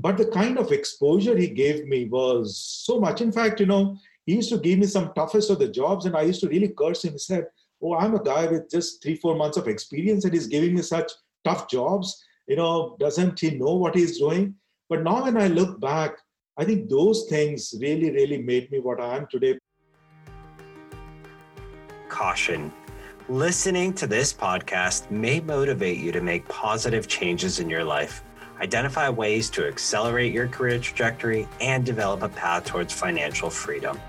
but the kind of exposure he gave me was so much. In fact, you know, he used to give me some toughest of the jobs, and I used to really curse him. He said, "Oh, I'm a guy with just three, four months of experience, and he's giving me such tough jobs. You know, doesn't he know what he's doing?" But now, when I look back, I think those things really, really made me what I am today. Caution. Listening to this podcast may motivate you to make positive changes in your life identify ways to accelerate your career trajectory, and develop a path towards financial freedom.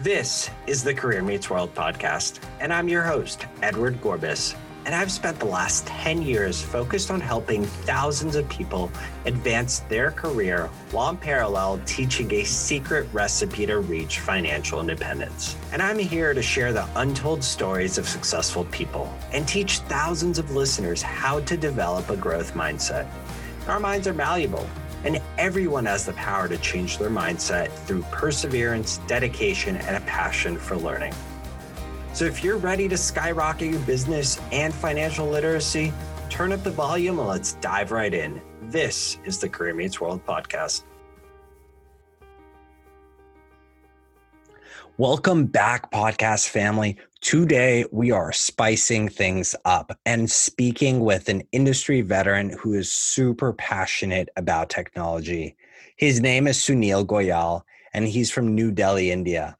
This is the Career Meets World podcast, and I'm your host, Edward Gorbis. And I've spent the last 10 years focused on helping thousands of people advance their career while in parallel teaching a secret recipe to reach financial independence. And I'm here to share the untold stories of successful people and teach thousands of listeners how to develop a growth mindset. Our minds are malleable, and everyone has the power to change their mindset through perseverance, dedication, and a passion for learning. So if you're ready to skyrocket your business and financial literacy, turn up the volume and let's dive right in. This is the Career Meets World podcast. Welcome back, podcast family. Today, we are spicing things up and speaking with an industry veteran who is super passionate about technology. His name is Sunil Goyal, and he's from New Delhi, India.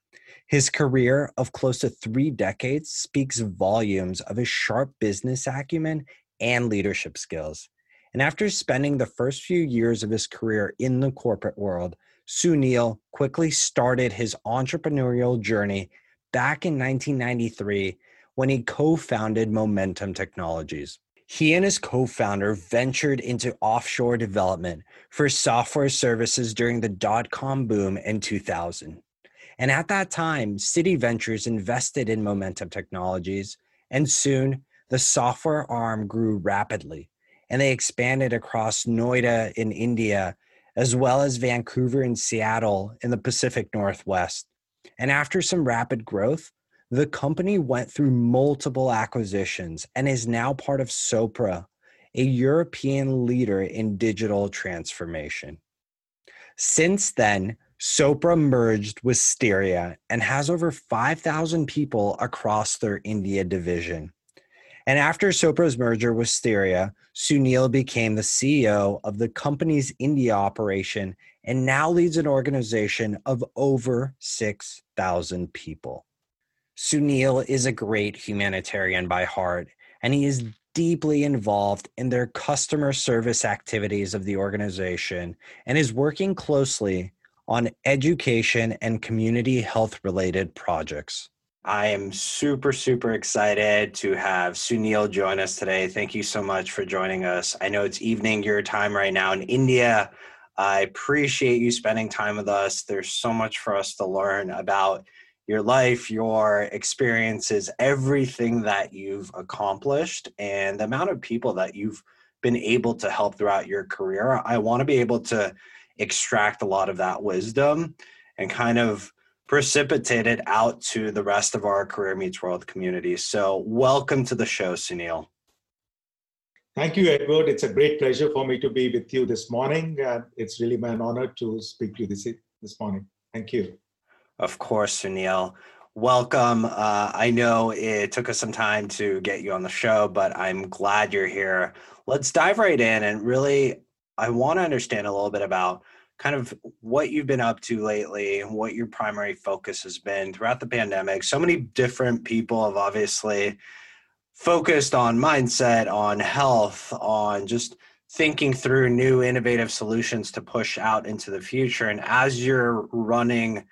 His career of close to three decades speaks volumes of his sharp business acumen and leadership skills. And after spending the first few years of his career in the corporate world, Sunil quickly started his entrepreneurial journey back in 1993 when he co founded Momentum Technologies. He and his co founder ventured into offshore development for software services during the dot com boom in 2000. And at that time, City Ventures invested in Momentum Technologies, and soon the software arm grew rapidly. And they expanded across Noida in India as well as Vancouver and Seattle in the Pacific Northwest. And after some rapid growth, the company went through multiple acquisitions and is now part of Sopra, a European leader in digital transformation. Since then, Sopra merged with Steria and has over 5,000 people across their India division. And after Sopra's merger with Steria, Sunil became the CEO of the company's India operation and now leads an organization of over 6,000 people. Sunil is a great humanitarian by heart, and he is deeply involved in their customer service activities of the organization and is working closely on education and community health related projects. I am super, super excited to have Sunil join us today. Thank you so much for joining us. I know it's evening your time right now in India. I appreciate you spending time with us. There's so much for us to learn about your life, your experiences, everything that you've accomplished, and the amount of people that you've been able to help throughout your career. I want to be able to extract a lot of that wisdom and kind of precipitated out to the rest of our Career Meets World community. So, welcome to the show, Sunil. Thank you, Edward. It's a great pleasure for me to be with you this morning. And it's really my honor to speak to you this, this morning. Thank you. Of course, Sunil. Welcome. Uh, I know it took us some time to get you on the show, but I'm glad you're here. Let's dive right in and really, I want to understand a little bit about kind of what you've been up to lately and what your primary focus has been throughout the pandemic. So many different people have obviously focused on mindset, on health, on just thinking through new innovative solutions to push out into the future. And as you're running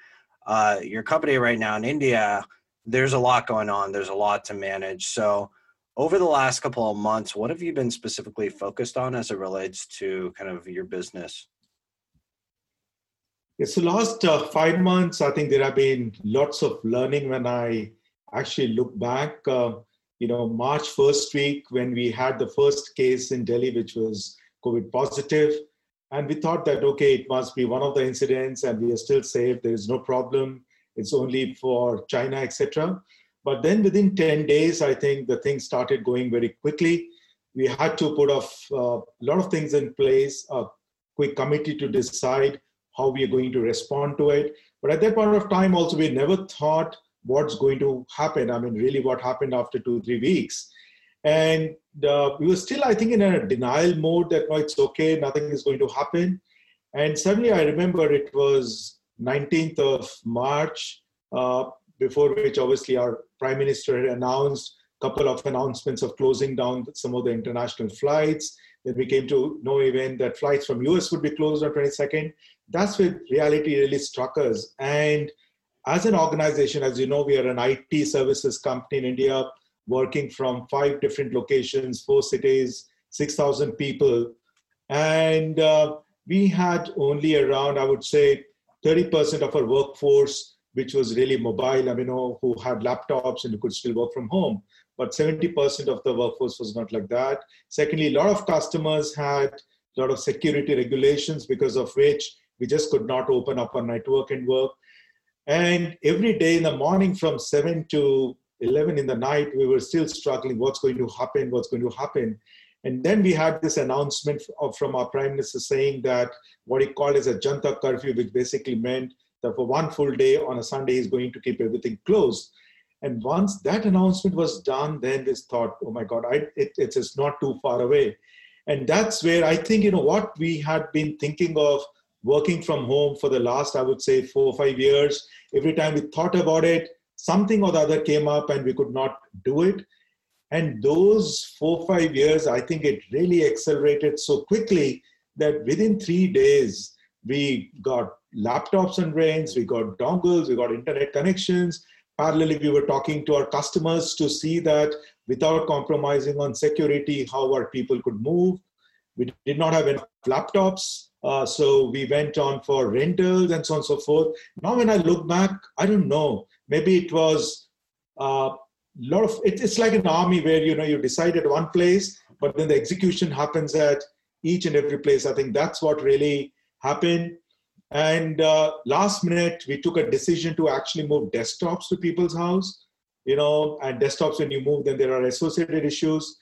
uh, your company right now in India, there's a lot going on, there's a lot to manage. So, over the last couple of months, what have you been specifically focused on as it relates to kind of your business? Yes, so last uh, five months, I think there have been lots of learning when I actually look back. Uh, you know, March first week when we had the first case in Delhi, which was COVID positive, and we thought that okay, it must be one of the incidents, and we are still safe. There is no problem. It's only for China, etc. But then within 10 days, I think the thing started going very quickly. We had to put uh, a lot of things in place. a quick committee to decide how we are going to respond to it. But at that point of time, also, we never thought what's going to happen. I mean, really, what happened after two, three weeks. And uh, we were still, I think, in a denial mode that no, it's okay, nothing is going to happen. And suddenly, I remember it was 19th of March, uh, before which obviously our prime minister had announced a couple of announcements of closing down some of the international flights. Then we came to know even that flights from US would be closed on 22nd. That's when reality really struck us. And as an organization, as you know, we are an IT services company in India, working from five different locations, four cities, 6,000 people. And uh, we had only around, I would say, 30% of our workforce, which was really mobile, I mean, who had laptops and could still work from home. But 70% of the workforce was not like that. Secondly, a lot of customers had a lot of security regulations because of which we just could not open up our network and work. And every day in the morning from 7 to 11 in the night, we were still struggling what's going to happen, what's going to happen. And then we had this announcement from our prime minister saying that what he called as a Janta curfew, which basically meant that for one full day on a Sunday, he's going to keep everything closed. And once that announcement was done, then this thought, oh my God, I, it, it's just not too far away. And that's where I think, you know, what we had been thinking of working from home for the last, I would say, four or five years. Every time we thought about it, something or the other came up and we could not do it. And those four, or five years, I think it really accelerated so quickly that within three days, we got laptops and brains, we got dongles, we got internet connections. Parallelly, we were talking to our customers to see that without compromising on security, how our people could move. We did not have enough laptops. Uh, so we went on for rentals and so on and so forth. Now, when I look back, I don't know. Maybe it was a uh, lot of it, it's like an army where you know you decide at one place, but then the execution happens at each and every place. I think that's what really happened. And uh, last minute, we took a decision to actually move desktops to people's house. You know, and desktops when you move, then there are associated issues.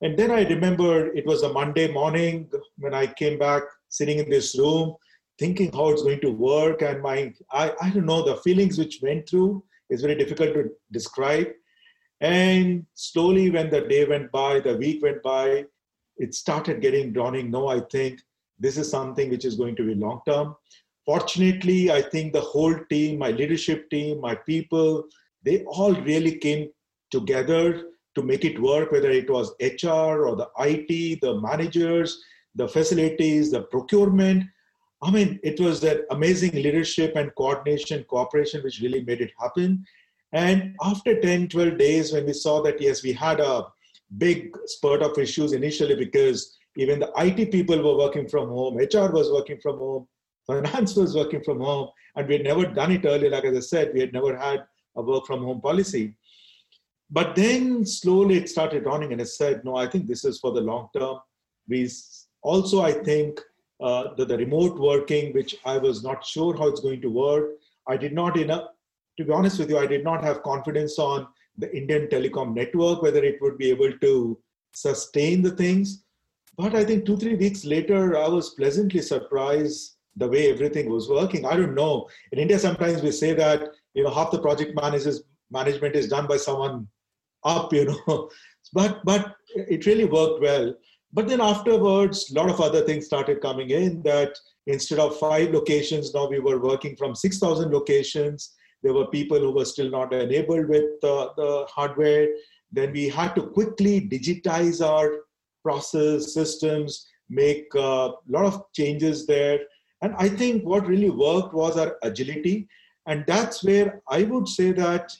And then I remember it was a Monday morning when I came back sitting in this room thinking how it's going to work and my I, I don't know the feelings which went through is very difficult to describe and slowly when the day went by the week went by it started getting dawning no i think this is something which is going to be long term fortunately i think the whole team my leadership team my people they all really came together to make it work whether it was hr or the it the managers the facilities, the procurement. I mean, it was that amazing leadership and coordination, cooperation, which really made it happen. And after 10, 12 days, when we saw that, yes, we had a big spurt of issues initially because even the IT people were working from home, HR was working from home, finance was working from home, and we had never done it earlier. Like as I said, we had never had a work from home policy. But then slowly it started running, and I said, no, I think this is for the long term. We also, I think uh, the, the remote working, which I was not sure how it's going to work, I did not enough, to be honest with you, I did not have confidence on the Indian telecom network, whether it would be able to sustain the things. But I think two, three weeks later, I was pleasantly surprised the way everything was working. I don't know. In India, sometimes we say that, you know, half the project managers management is done by someone up, you know. but but it really worked well. But then afterwards, a lot of other things started coming in that instead of five locations, now we were working from 6,000 locations. There were people who were still not enabled with uh, the hardware. Then we had to quickly digitize our process systems, make a uh, lot of changes there. And I think what really worked was our agility. And that's where I would say that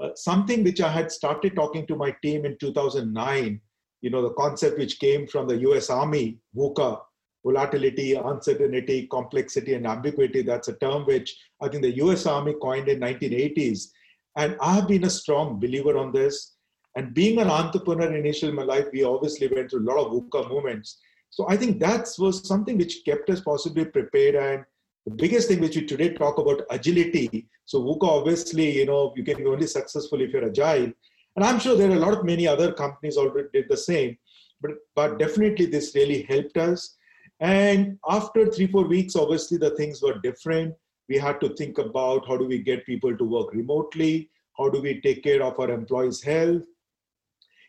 uh, something which I had started talking to my team in 2009 you know, the concept which came from the US Army, VUCA, volatility, uncertainty, complexity, and ambiguity. That's a term which I think the US Army coined in 1980s. And I've been a strong believer on this. And being an entrepreneur initially in my life, we obviously went through a lot of VUCA moments. So I think that was something which kept us possibly prepared. And the biggest thing which we today talk about agility. So VUCA, obviously, you know, you can be only successful if you're agile. And I'm sure there are a lot of many other companies already did the same, but, but definitely this really helped us. And after three, four weeks, obviously the things were different. We had to think about how do we get people to work remotely? How do we take care of our employees' health?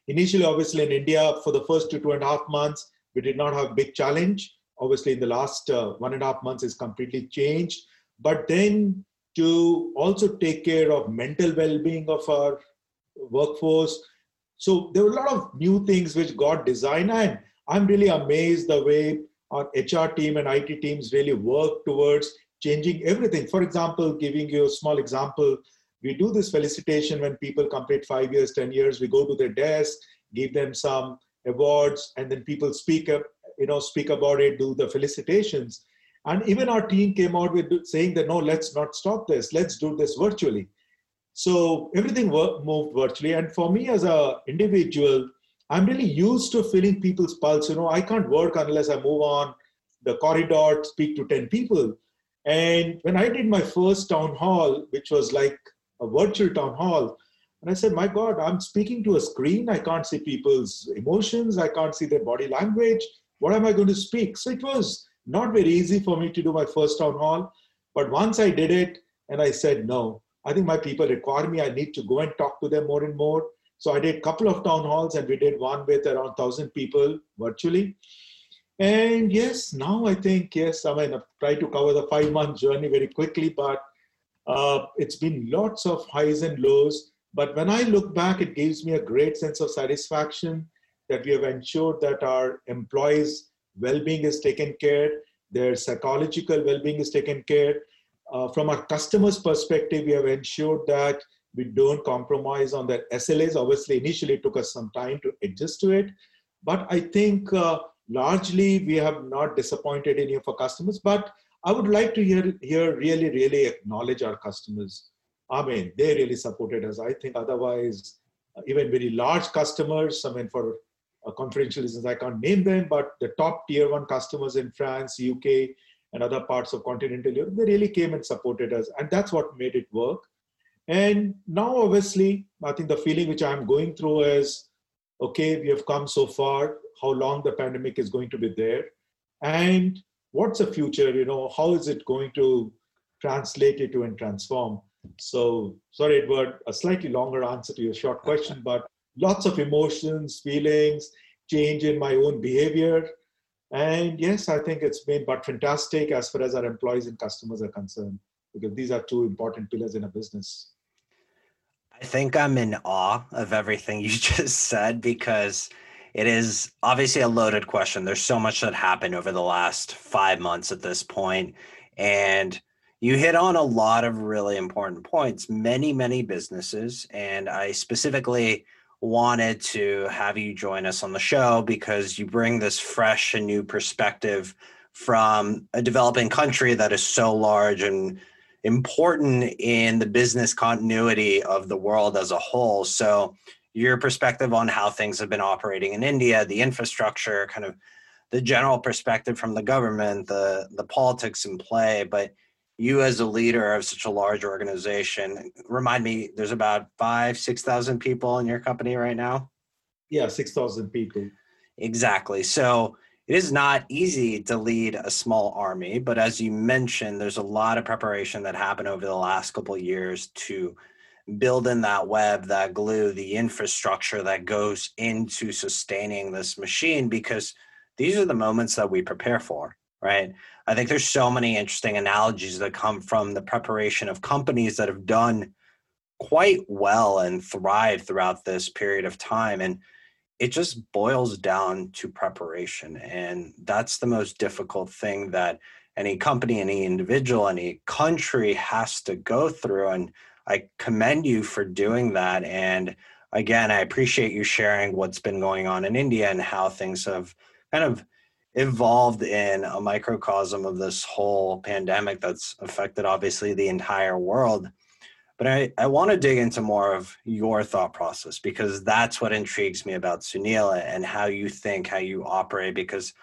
Initially, obviously, in India, for the first two, two and a half months, we did not have big challenge. Obviously, in the last uh, one and a half months, is completely changed. But then to also take care of mental well-being of our workforce. So there were a lot of new things which got designed, and I'm really amazed the way our HR team and IT teams really work towards changing everything. For example, giving you a small example, we do this felicitation when people complete five years, 10 years, we go to their desk, give them some awards, and then people speak up, you know, speak about it, do the felicitations. And even our team came out with saying that, no, let's not stop this, let's do this virtually. So everything moved virtually. And for me as an individual, I'm really used to feeling people's pulse. You know, I can't work unless I move on the corridor, speak to 10 people. And when I did my first town hall, which was like a virtual town hall, and I said, My God, I'm speaking to a screen. I can't see people's emotions. I can't see their body language. What am I going to speak? So it was not very easy for me to do my first town hall. But once I did it, and I said, No, I think my people require me. I need to go and talk to them more and more. So I did a couple of town halls and we did one with around 1,000 people virtually. And yes, now I think, yes, I mean, I've tried to cover the five month journey very quickly, but uh, it's been lots of highs and lows. But when I look back, it gives me a great sense of satisfaction that we have ensured that our employees' well being is taken care, their psychological well being is taken care. Uh, from our customers' perspective, we have ensured that we don't compromise on their SLAs. Obviously, initially it took us some time to adjust to it, but I think uh, largely we have not disappointed any of our customers. But I would like to hear, hear really, really acknowledge our customers. I mean, they really supported us. I think otherwise, uh, even very large customers, I mean, for uh, confidential reasons, I can't name them, but the top tier one customers in France, UK, and other parts of continental Europe, they really came and supported us. And that's what made it work. And now, obviously, I think the feeling which I'm going through is okay, we have come so far, how long the pandemic is going to be there, and what's the future, you know, how is it going to translate into and transform? So, sorry, Edward, a slightly longer answer to your short question, but lots of emotions, feelings, change in my own behavior. And yes, I think it's been but fantastic as far as our employees and customers are concerned, because these are two important pillars in a business. I think I'm in awe of everything you just said because it is obviously a loaded question. There's so much that happened over the last five months at this point, and you hit on a lot of really important points. Many, many businesses, and I specifically wanted to have you join us on the show because you bring this fresh and new perspective from a developing country that is so large and important in the business continuity of the world as a whole. So, your perspective on how things have been operating in India, the infrastructure, kind of the general perspective from the government, the the politics in play, but you as a leader of such a large organization, remind me, there's about five, six thousand people in your company right now. Yeah, six thousand people. Exactly. So it is not easy to lead a small army, but as you mentioned, there's a lot of preparation that happened over the last couple years to build in that web, that glue, the infrastructure that goes into sustaining this machine because these are the moments that we prepare for, right? I think there's so many interesting analogies that come from the preparation of companies that have done quite well and thrived throughout this period of time. And it just boils down to preparation. And that's the most difficult thing that any company, any individual, any country has to go through. And I commend you for doing that. And again, I appreciate you sharing what's been going on in India and how things have kind of evolved in a microcosm of this whole pandemic that's affected obviously the entire world. But I, I want to dig into more of your thought process because that's what intrigues me about Sunil and how you think, how you operate, because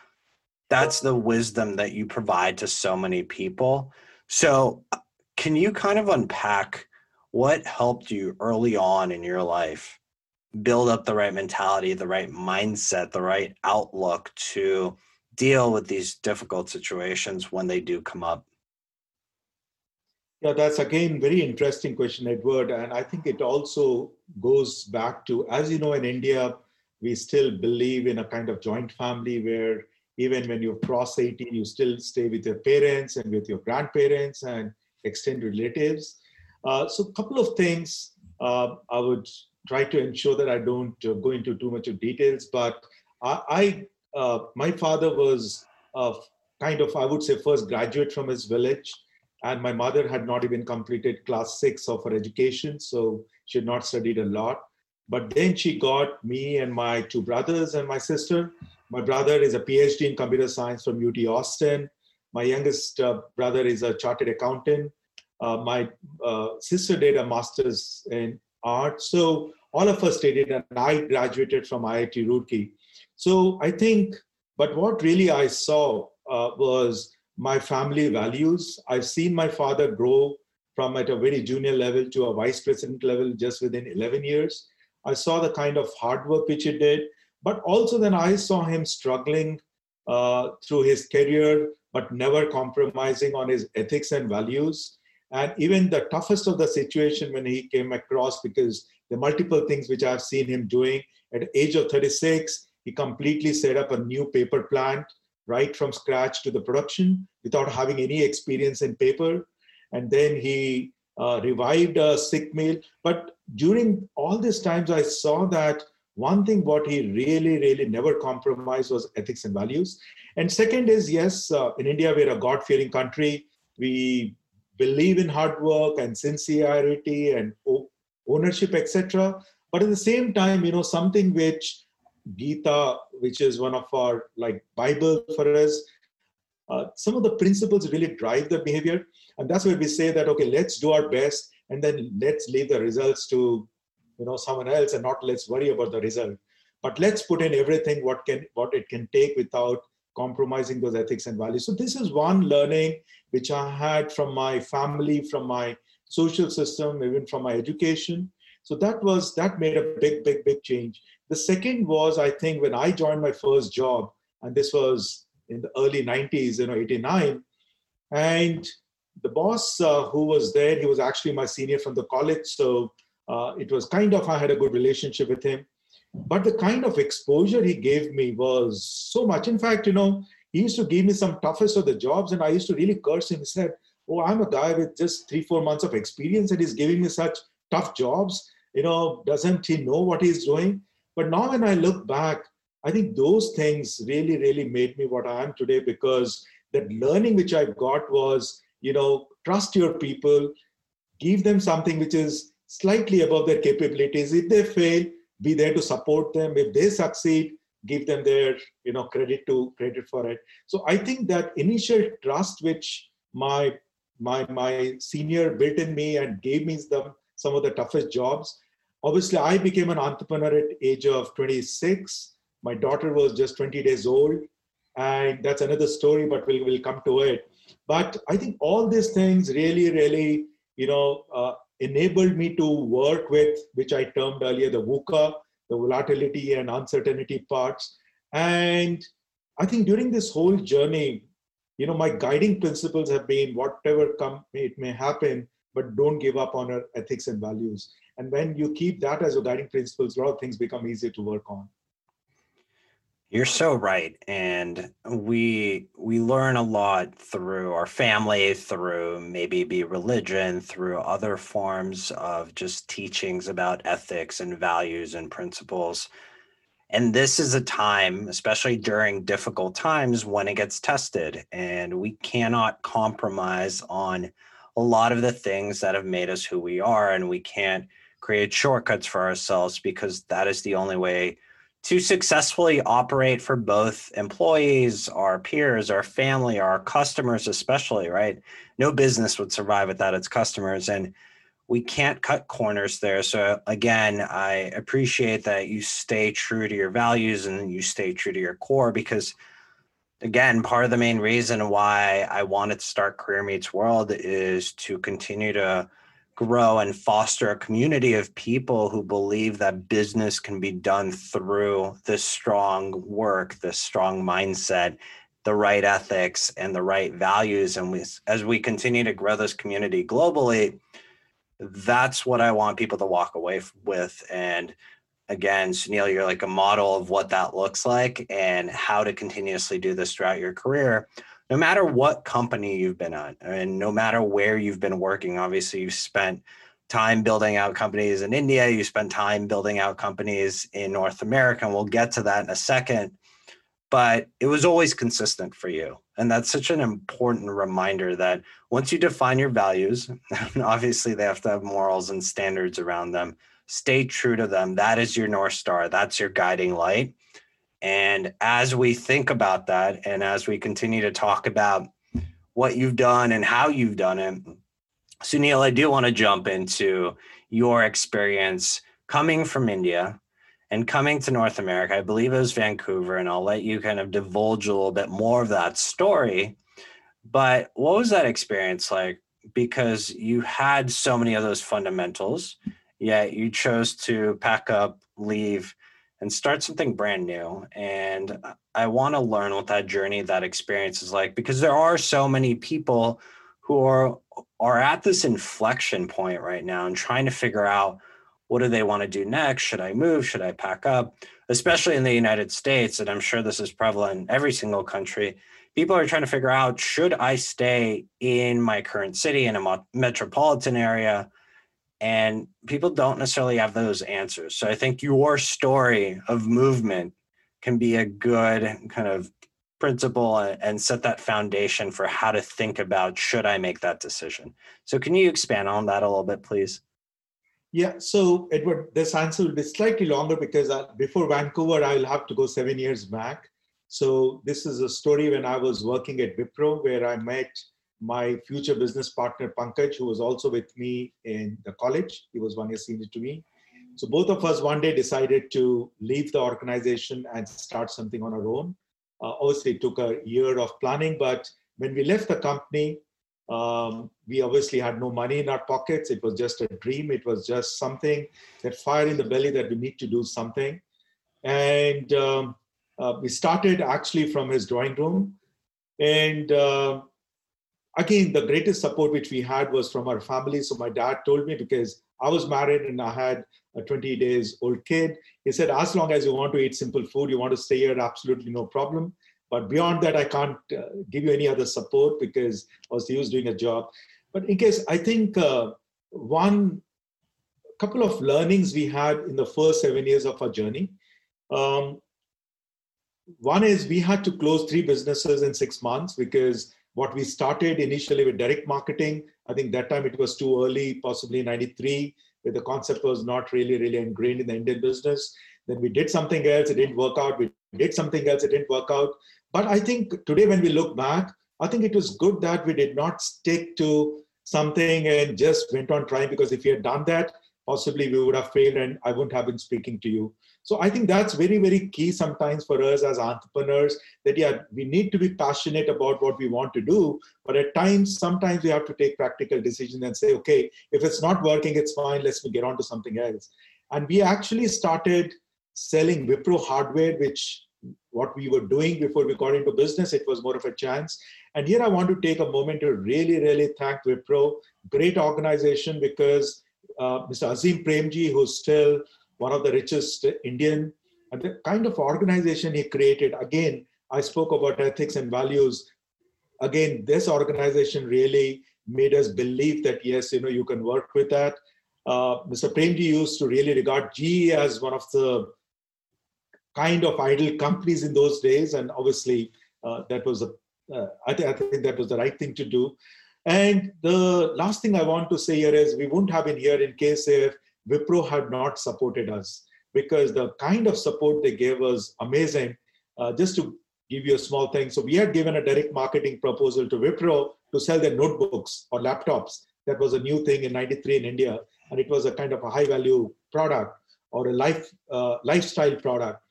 that's the wisdom that you provide to so many people. So, uh, can you kind of unpack what helped you early on in your life build up the right mentality, the right mindset, the right outlook to deal with these difficult situations when they do come up? Yeah, that's again very interesting question, Edward. And I think it also goes back to, as you know, in India, we still believe in a kind of joint family where even when you cross 18, you still stay with your parents and with your grandparents and extended relatives. Uh, so, a couple of things uh, I would try to ensure that I don't uh, go into too much of details. But I, I uh, my father was kind of, I would say, first graduate from his village and my mother had not even completed class six of her education so she had not studied a lot. But then she got me and my two brothers and my sister. My brother is a phd in computer science from ut austin. My youngest uh, brother is a chartered accountant. Uh, my uh, sister did a master's in art so all of us did it and i graduated from iit roorkee so i think but what really i saw uh, was my family values. I've seen my father grow from at a very junior level to a vice president level just within 11 years. I saw the kind of hard work which he did, but also then I saw him struggling uh, through his career, but never compromising on his ethics and values. And even the toughest of the situation when he came across, because the multiple things which I've seen him doing at age of 36, he completely set up a new paper plant right from scratch to the production without having any experience in paper. And then he uh, revived a sick meal. But during all these times, I saw that one thing what he really, really never compromised was ethics and values. And second is, yes, uh, in India, we're a God fearing country. We believe in hard work and sincerity and ownership, etc. But at the same time, you know, something which Gita, which is one of our like Bible for us. Uh, some of the principles really drive the behavior, and that's where we say that okay, let's do our best, and then let's leave the results to you know someone else, and not let's worry about the result. But let's put in everything what can what it can take without compromising those ethics and values. So this is one learning which I had from my family, from my social system, even from my education. So that was that made a big, big, big change. The second was, I think, when I joined my first job, and this was in the early 90s, you know, 89. And the boss uh, who was there, he was actually my senior from the college. So uh, it was kind of, I had a good relationship with him. But the kind of exposure he gave me was so much. In fact, you know, he used to give me some toughest of the jobs, and I used to really curse him. He said, Oh, I'm a guy with just three, four months of experience, and he's giving me such tough jobs. You know, doesn't he know what he's doing? But now when I look back, I think those things really, really made me what I am today because that learning which I got was, you know, trust your people, give them something which is slightly above their capabilities. If they fail, be there to support them. If they succeed, give them their, you know, credit to credit for it. So I think that initial trust which my my my senior built in me and gave me some some of the toughest jobs obviously i became an entrepreneur at age of 26 my daughter was just 20 days old and that's another story but we'll, we'll come to it. But i think all these things really really you know uh, enabled me to work with which i termed earlier the VUCA, the volatility and uncertainty parts. And i think during this whole journey you know my guiding principles have been whatever come it may happen but don't give up on our ethics and values and when you keep that as your guiding principles, a lot of things become easier to work on. You're so right, and we we learn a lot through our family, through maybe be religion, through other forms of just teachings about ethics and values and principles. And this is a time, especially during difficult times, when it gets tested, and we cannot compromise on a lot of the things that have made us who we are, and we can't create shortcuts for ourselves because that is the only way to successfully operate for both employees, our peers, our family, our customers, especially, right? No business would survive without its customers. And we can't cut corners there. So, again, I appreciate that you stay true to your values and you stay true to your core because, again, part of the main reason why I wanted to start Career Meets World is to continue to grow and foster a community of people who believe that business can be done through this strong work, this strong mindset, the right ethics and the right values. And we, as we continue to grow this community globally that's what i want people to walk away with. And again sunil you're like a model of what that looks like and how to continuously do this throughout your career no matter what company you've been on and no matter where you've been working obviously you've spent time building out companies in india you spent time building out companies in north america and we'll get to that in a second but it was always consistent for you. And that's such an important reminder that once you define your values, obviously they have to have morals and standards around them, stay true to them. That is your North Star, that's your guiding light. And as we think about that, and as we continue to talk about what you've done and how you've done it, Sunil, I do want to jump into your experience coming from India and coming to North America, I believe it was Vancouver, and I'll let you kind of divulge a little bit more of that story. But what was that experience like? Because you had so many of those fundamentals, yet you chose to pack up, leave, and start something brand new. And I want to learn what that journey, that experience is like, because there are so many people who are are at this inflection point right now and trying to figure out what do they want to do next? Should I move? Should I pack up? Especially in the United States, and I'm sure this is prevalent in every single country. People are trying to figure out should I stay in my current city in a metropolitan area? And people don't necessarily have those answers. So I think your story of movement can be a good kind of principle and set that foundation for how to think about should I make that decision. So can you expand on that a little bit, please? Yeah, so Edward, this answer will be slightly longer because uh, before Vancouver, I'll have to go seven years back. So this is a story when I was working at Wipro, where I met my future business partner Pankaj, who was also with me in the college. He was one year senior to me. So both of us one day decided to leave the organization and start something on our own. Uh, obviously, it took a year of planning, but when we left the company, um, we obviously had no money in our pockets. It was just a dream. It was just something that fire in the belly that we need to do something. And um, uh, we started actually from his drawing room. And uh, again, the greatest support which we had was from our family. So my dad told me because I was married and I had a 20 days old kid. He said, as long as you want to eat simple food, you want to stay here, absolutely no problem. But beyond that, I can't uh, give you any other support because I was was doing a job. But in case, I think uh, one couple of learnings we had in the first seven years of our journey. Um, one is we had to close three businesses in six months because what we started initially with direct marketing, I think that time it was too early, possibly 93, where the concept was not really, really ingrained in the Indian business. Then we did something else, it didn't work out. We did something else, it didn't work out. But I think today, when we look back, I think it was good that we did not stick to something and just went on trying because if we had done that, possibly we would have failed and I wouldn't have been speaking to you. So I think that's very, very key sometimes for us as entrepreneurs that, yeah, we need to be passionate about what we want to do. But at times, sometimes we have to take practical decisions and say, okay, if it's not working, it's fine. Let's get on to something else. And we actually started selling Wipro hardware, which what we were doing before we got into business. It was more of a chance. And here I want to take a moment to really, really thank Wipro, great organization, because Mr. Azim Premji, who's still one of the richest Indian, and the kind of organization he created. Again, I spoke about ethics and values. Again, this organization really made us believe that yes, you know, you can work with that. Uh, Mr. Premji used to really regard GE as one of the kind of idle companies in those days. And obviously, uh, that was a, uh, I, th- I think that was the right thing to do. And the last thing I want to say here is we wouldn't have been here in case if Wipro had not supported us because the kind of support they gave was amazing. Uh, just to give you a small thing, so we had given a direct marketing proposal to Wipro to sell their notebooks or laptops. That was a new thing in '93 in India, and it was a kind of a high value product or a life uh, lifestyle product.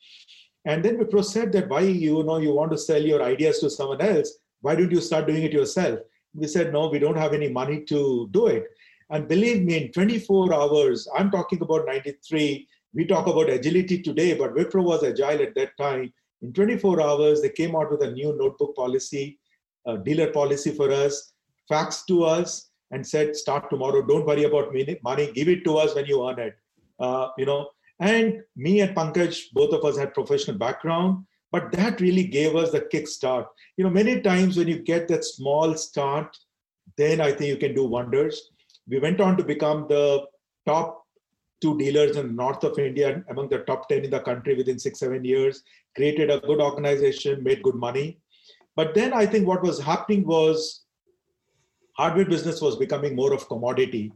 And then Wipro said that why you know you want to sell your ideas to someone else, why don't you start doing it yourself? We said no, we don't have any money to do it. And believe me, in 24 hours, I'm talking about 93. We talk about agility today, but Wipro was agile at that time. In 24 hours, they came out with a new notebook policy, dealer policy for us, faxed to us, and said, "Start tomorrow. Don't worry about money. Give it to us when you earn it." Uh, you know, and me and Pankaj, both of us had professional background, but that really gave us the kickstart. You know, many times when you get that small start, then I think you can do wonders. We went on to become the top two dealers in north of India, among the top 10 in the country within six, seven years, created a good organization, made good money. But then I think what was happening was hardware business was becoming more of commodity.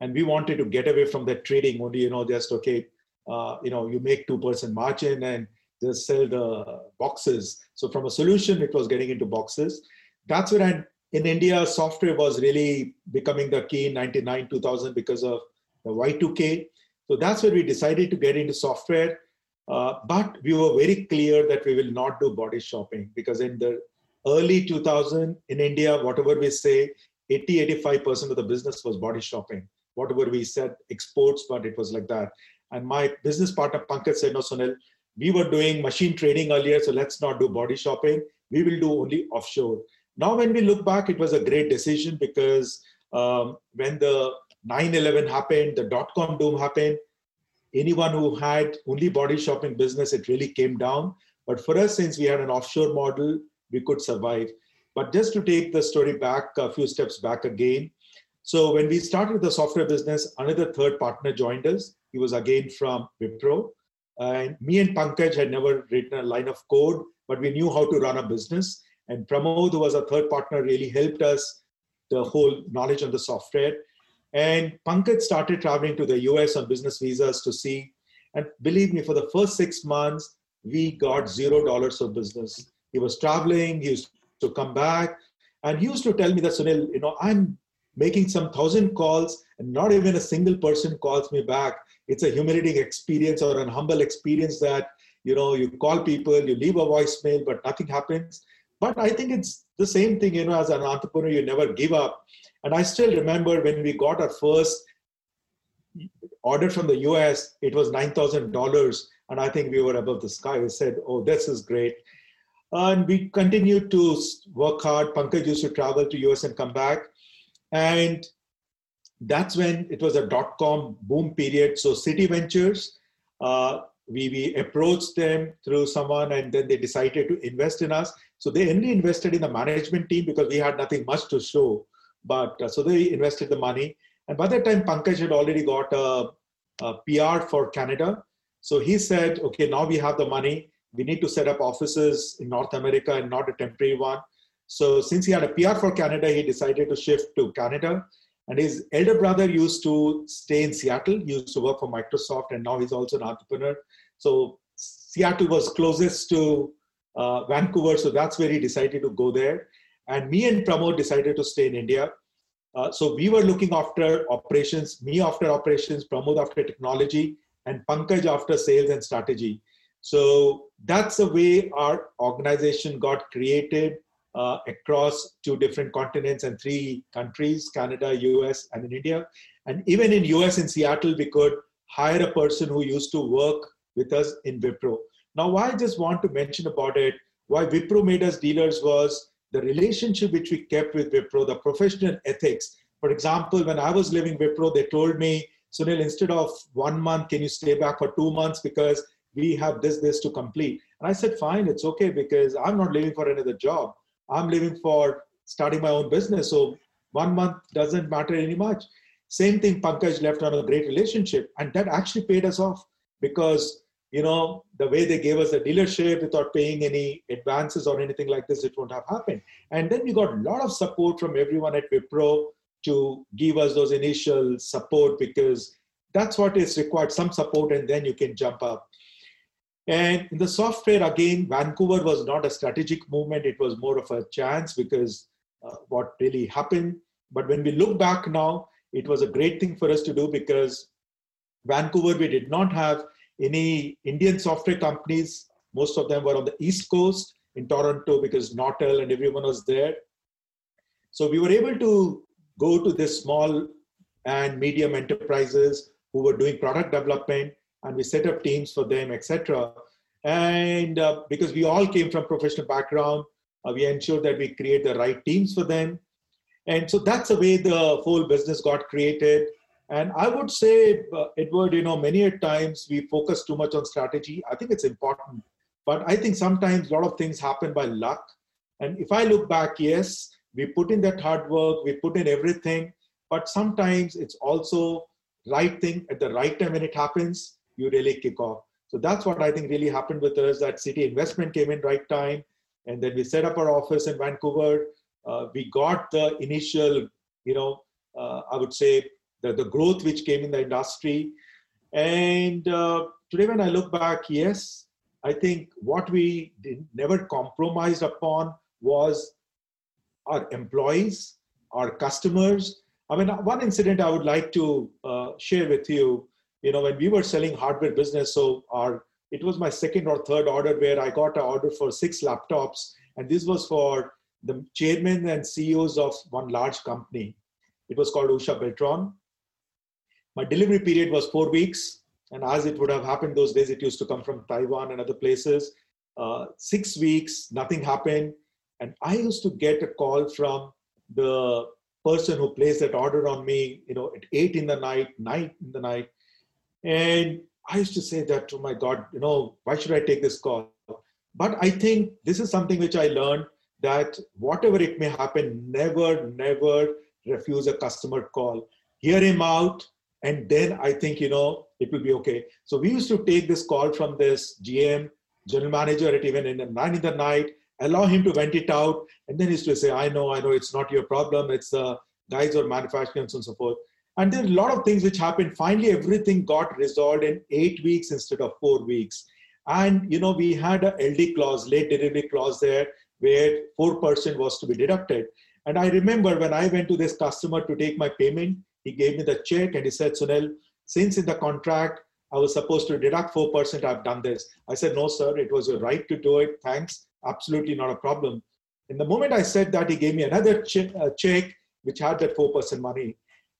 And we wanted to get away from that trading only, you know, just, okay, uh, you know, you make 2% margin and just sell the boxes. So from a solution, it was getting into boxes. That's when I, in India, software was really becoming the key in 99, 2000 because of the Y2K. So that's where we decided to get into software. Uh, but we were very clear that we will not do body shopping because in the early 2000 in India, whatever we say, 80, 85% of the business was body shopping. Whatever we said, exports, but it was like that. And my business partner, Pankaj said, no, Sunil, we were doing machine trading earlier, so let's not do body shopping. We will do only offshore. Now, when we look back, it was a great decision because um, when the 9-11 happened, the dot-com doom happened, anyone who had only body shopping business, it really came down. But for us, since we had an offshore model, we could survive. But just to take the story back a few steps back again. So when we started the software business, another third partner joined us. He was again from Wipro. And me and Pankaj had never written a line of code, but we knew how to run a business. And Pramod, who was a third partner, really helped us the whole knowledge on the software. And Pankaj started traveling to the US on business visas to see. And believe me, for the first six months, we got zero dollars of business. He was traveling, he used to come back, and he used to tell me that Sunil, you know, I'm making some thousand calls and not even a single person calls me back. It's a humiliating experience or an humble experience that you know you call people, you leave a voicemail, but nothing happens. But I think it's the same thing, you know, as an entrepreneur, you never give up. And I still remember when we got our first order from the US, it was $9,000. And I think we were above the sky. We said, oh, this is great. And we continued to work hard. Pankaj used to travel to US and come back. And that's when it was a dot-com boom period. So City Ventures, uh, we, we approached them through someone and then they decided to invest in us. So they only invested in the management team because we had nothing much to show. But uh, so they invested the money. And by that time, Pankaj had already got a, a PR for Canada. So he said, okay, now we have the money. We need to set up offices in North America and not a temporary one. So since he had a PR for Canada, he decided to shift to Canada. And his elder brother used to stay in Seattle. He used to work for Microsoft, and now he's also an entrepreneur. So Seattle was closest to uh, Vancouver, so that's where he decided to go there. And me and Pramod decided to stay in India. Uh, so we were looking after operations, me after operations, Pramod after technology, and Pankaj after sales and strategy. So that's the way our organization got created uh, across two different continents and three countries, Canada, US, and in India. And even in US in Seattle, we could hire a person who used to work with us in Wipro. Now, why I just want to mention about it, why Wipro made us dealers was the relationship which we kept with Wipro, the professional ethics. For example, when I was living Wipro, they told me, Sunil, instead of one month, can you stay back for two months because we have this, this to complete. And I said, fine, it's okay because I'm not leaving for another job. I'm living for starting my own business. So one month doesn't matter any much. Same thing, Pankaj left on a great relationship. And that actually paid us off because you know, the way they gave us the dealership without paying any advances or anything like this, it won't have happened. And then we got a lot of support from everyone at Wipro to give us those initial support because that's what is required some support and then you can jump up. And in the software, again, Vancouver was not a strategic movement, it was more of a chance because uh, what really happened. But when we look back now, it was a great thing for us to do because Vancouver, we did not have any Indian software companies. Most of them were on the East Coast in Toronto because Nortel and everyone was there. So we were able to go to this small and medium enterprises who were doing product development and we set up teams for them, etc. And uh, because we all came from professional background, uh, we ensured that we create the right teams for them. And so that's the way the whole business got created. And I would say, uh, Edward, you know, many times we focus too much on strategy. I think it's important, but I think sometimes a lot of things happen by luck. And if I look back, yes, we put in that hard work, we put in everything, but sometimes it's also right thing at the right time when it happens, you really kick off. So that's what I think really happened with us. That city investment came in right time, and then we set up our office in Vancouver. Uh, we got the initial, you know, uh, I would say the, the growth which came in the industry. And uh, today, when I look back, yes, I think what we did, never compromised upon was our employees, our customers. I mean, one incident I would like to uh, share with you. You know, when we were selling hardware business, so our it was my second or third order where I got an order for six laptops, and this was for the chairman and CEOs of one large company. It was called Usha Beltron. My delivery period was four weeks, and as it would have happened those days, it used to come from Taiwan and other places. Uh, six weeks, nothing happened. And I used to get a call from the person who placed that order on me, you know, at eight in the night, nine in the night. And I used to say that, oh my God, you know, why should I take this call? But I think this is something which I learned that whatever it may happen, never, never refuse a customer call. Hear him out, and then I think, you know, it will be okay. So we used to take this call from this GM, general manager at even in the nine in the night, allow him to vent it out, and then he used to say, I know, I know, it's not your problem, it's the guys or manufacturing and so on and so forth. And there are a lot of things which happened. Finally, everything got resolved in eight weeks instead of four weeks. And you know, we had a LD clause, late delivery clause there, where 4% was to be deducted. And I remember when I went to this customer to take my payment, he gave me the check and he said, Sunil, since in the contract I was supposed to deduct 4%, I've done this. I said, No, sir, it was your right to do it. Thanks absolutely not a problem. In the moment I said that, he gave me another uh, check which had that 4% money.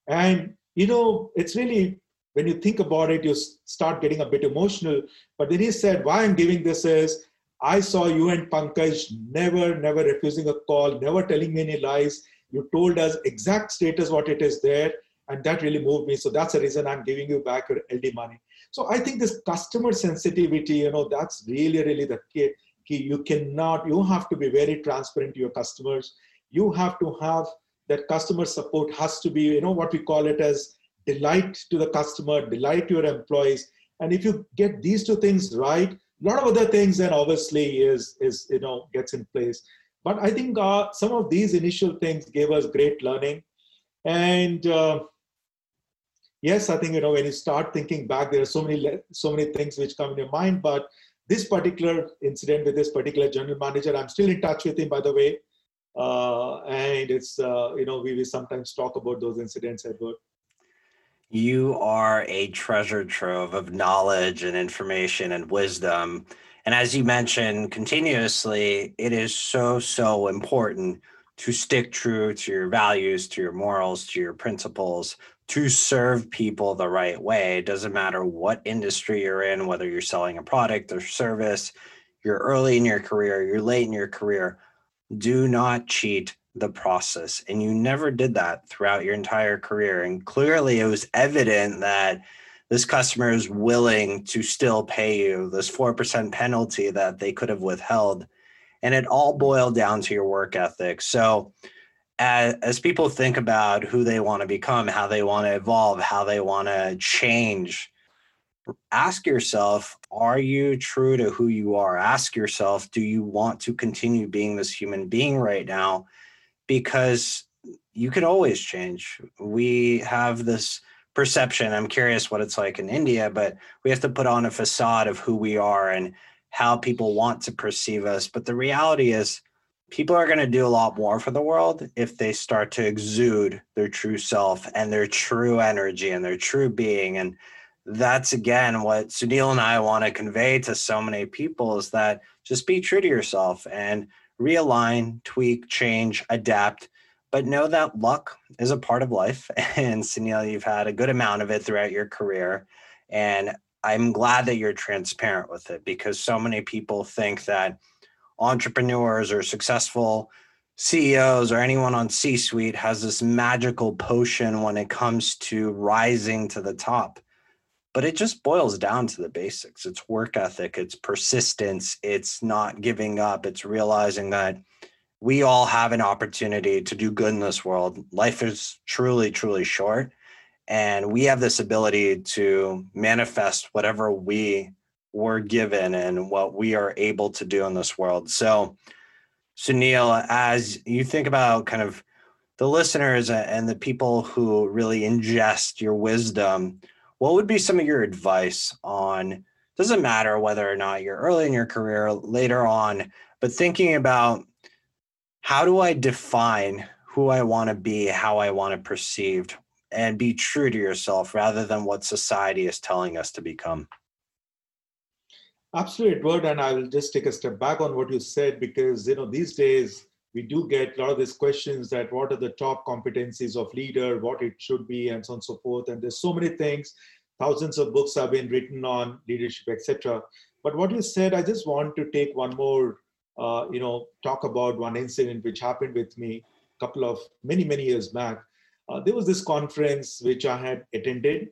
And, you know, it's really, when you think about it, you start getting a bit emotional. But then he said, why I'm giving this is, I saw you and Pankaj never, never refusing a call, never telling me any lies. You told us exact status what it is there, and that really moved me. So that's the reason I'm giving you back your LD money. So I think this customer sensitivity, you know, that's really, really the key you cannot you have to be very transparent to your customers you have to have that customer support has to be you know what we call it as delight to the customer delight your employees. And if you get these two things right a lot of other things then obviously is is you know gets in place. But i think uh, some of these initial things gave us great learning. And uh, yes i think you know when you start thinking back there are so many so many things which come in your mind. But this particular incident with this particular general manager, I'm still in touch with him, by the way. Uh, and it's, uh, you know, we, we sometimes talk about those incidents, Edward. You are a treasure trove of knowledge and information and wisdom. And as you mentioned continuously, it is so, so important to stick true to your values, to your morals, to your principles, to serve people the right way. It doesn't matter what industry you're in, whether you're selling a product or service, you're early in your career, you're late in your career. Do not cheat the process. And you never did that throughout your entire career. And clearly, it was evident that this customer is willing to still pay you this 4% penalty that they could have withheld. And it all boiled down to your work ethic. So, as, as people think about who they want to become, how they want to evolve, how they want to change, ask yourself are you true to who you are? Ask yourself do you want to continue being this human being right now? Because you could always change. We have this perception. I'm curious what it's like in India, but we have to put on a facade of who we are and how people want to perceive us. But the reality is, people are going to do a lot more for the world if they start to exude their true self and their true energy and their true being and that's again what Sunil and I want to convey to so many people is that just be true to yourself and realign, tweak, change, adapt, but know that luck is a part of life. And Sunil, you've had a good amount of it throughout your career. And I'm glad that you're transparent with it because so many people think that entrepreneurs or successful CEOs or anyone on C suite has this magical potion when it comes to rising to the top. But it just boils down to the basics it's work ethic, it's persistence, it's not giving up, it's realizing that we all have an opportunity to do good in this world. Life is truly, truly short. And we have this ability to manifest whatever we were given and what we are able to do in this world. So, Sunil, as you think about kind of the listeners and the people who really ingest your wisdom, what would be some of your advice on? Doesn't matter whether or not you're early in your career, later on, but thinking about how do I define who I want to be, how I want to perceived, and be true to yourself rather than what society is telling us to become? Absolutely, Edward. And I will just take a step back on what you said because you know these days we do get a lot of these questions that what are the top competencies of leader, what it should be, and so on and so forth. And there's so many things. Thousands of books have been written on leadership, etc. But what you said, I just want to take one more uh, you know, talk about one incident which happened with me a couple of many, many years back. Uh, there was this conference which I had attended,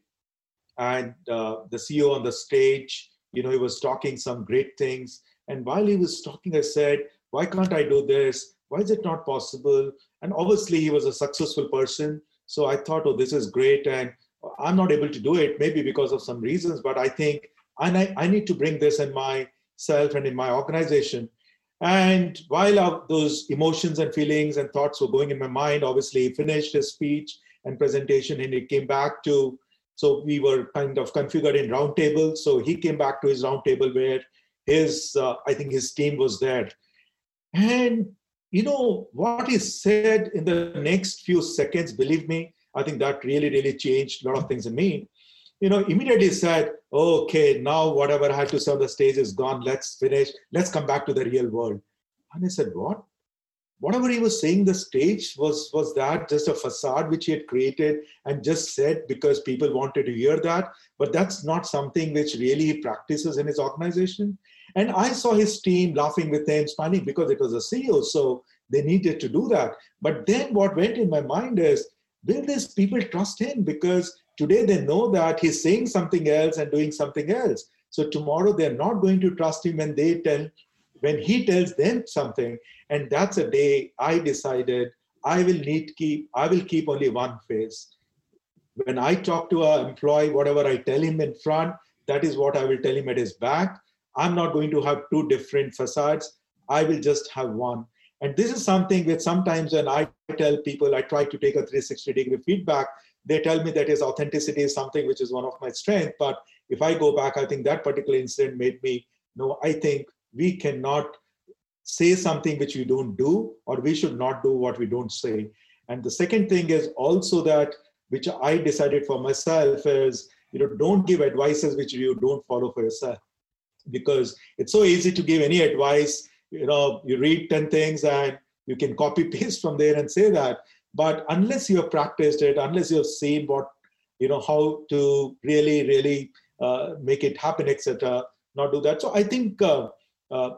and uh, the CEO on the stage, you know, he was talking some great things. And while he was talking, I said, Why can't I do this? Why is it not possible? And obviously, he was a successful person. So I thought, Oh, this is great. And I'm not able to do it, maybe because of some reasons, but I think I, I need to bring this in myself and in my organization. And while those emotions and feelings and thoughts were going in my mind, obviously he finished his speech and presentation and he came back to, so we were kind of configured in roundtable. So he came back to his roundtable where his, uh, I think his team was there. And you know, what he said in the next few seconds, believe me, I think that really, really changed a lot of things in me you know, immediately said, okay, now whatever I had to say on the stage is gone. Let's finish. Let's come back to the real world. And I said, what? Whatever he was saying, the stage was was that just a facade which he had created and just said because people wanted to hear that. But that's not something which really he practices in his organization. And I saw his team laughing with him, smiling because it was a CEO, so they needed to do that. But then what went in my mind is, will these people trust him? Because Today they know that he's saying something else and doing something else. So tomorrow they're not going to trust him when they tell when he tells them something. And that's a day I decided I will need keep I will keep only one face. When I talk to an employee, whatever I tell him in front, that is what I will tell him at his back. I'm not going to have two different facades. I will just have one. And this is something that sometimes when I tell people, I try to take a 360 degree feedback they tell me that his authenticity is something which is one of my strengths. But if I go back, I think that particular incident made me know I think we cannot say something which we don't do, or we should not do what we don't say. And the second thing is also that which I decided for myself is you know don't give advices which you don't follow for yourself because it's so easy to give any advice you know you read 10 things and you can copy paste from there and say that but unless you have practiced it, unless you have seen what, you know, how to really, really uh, make it happen, etc., not do that. So I think uh, uh,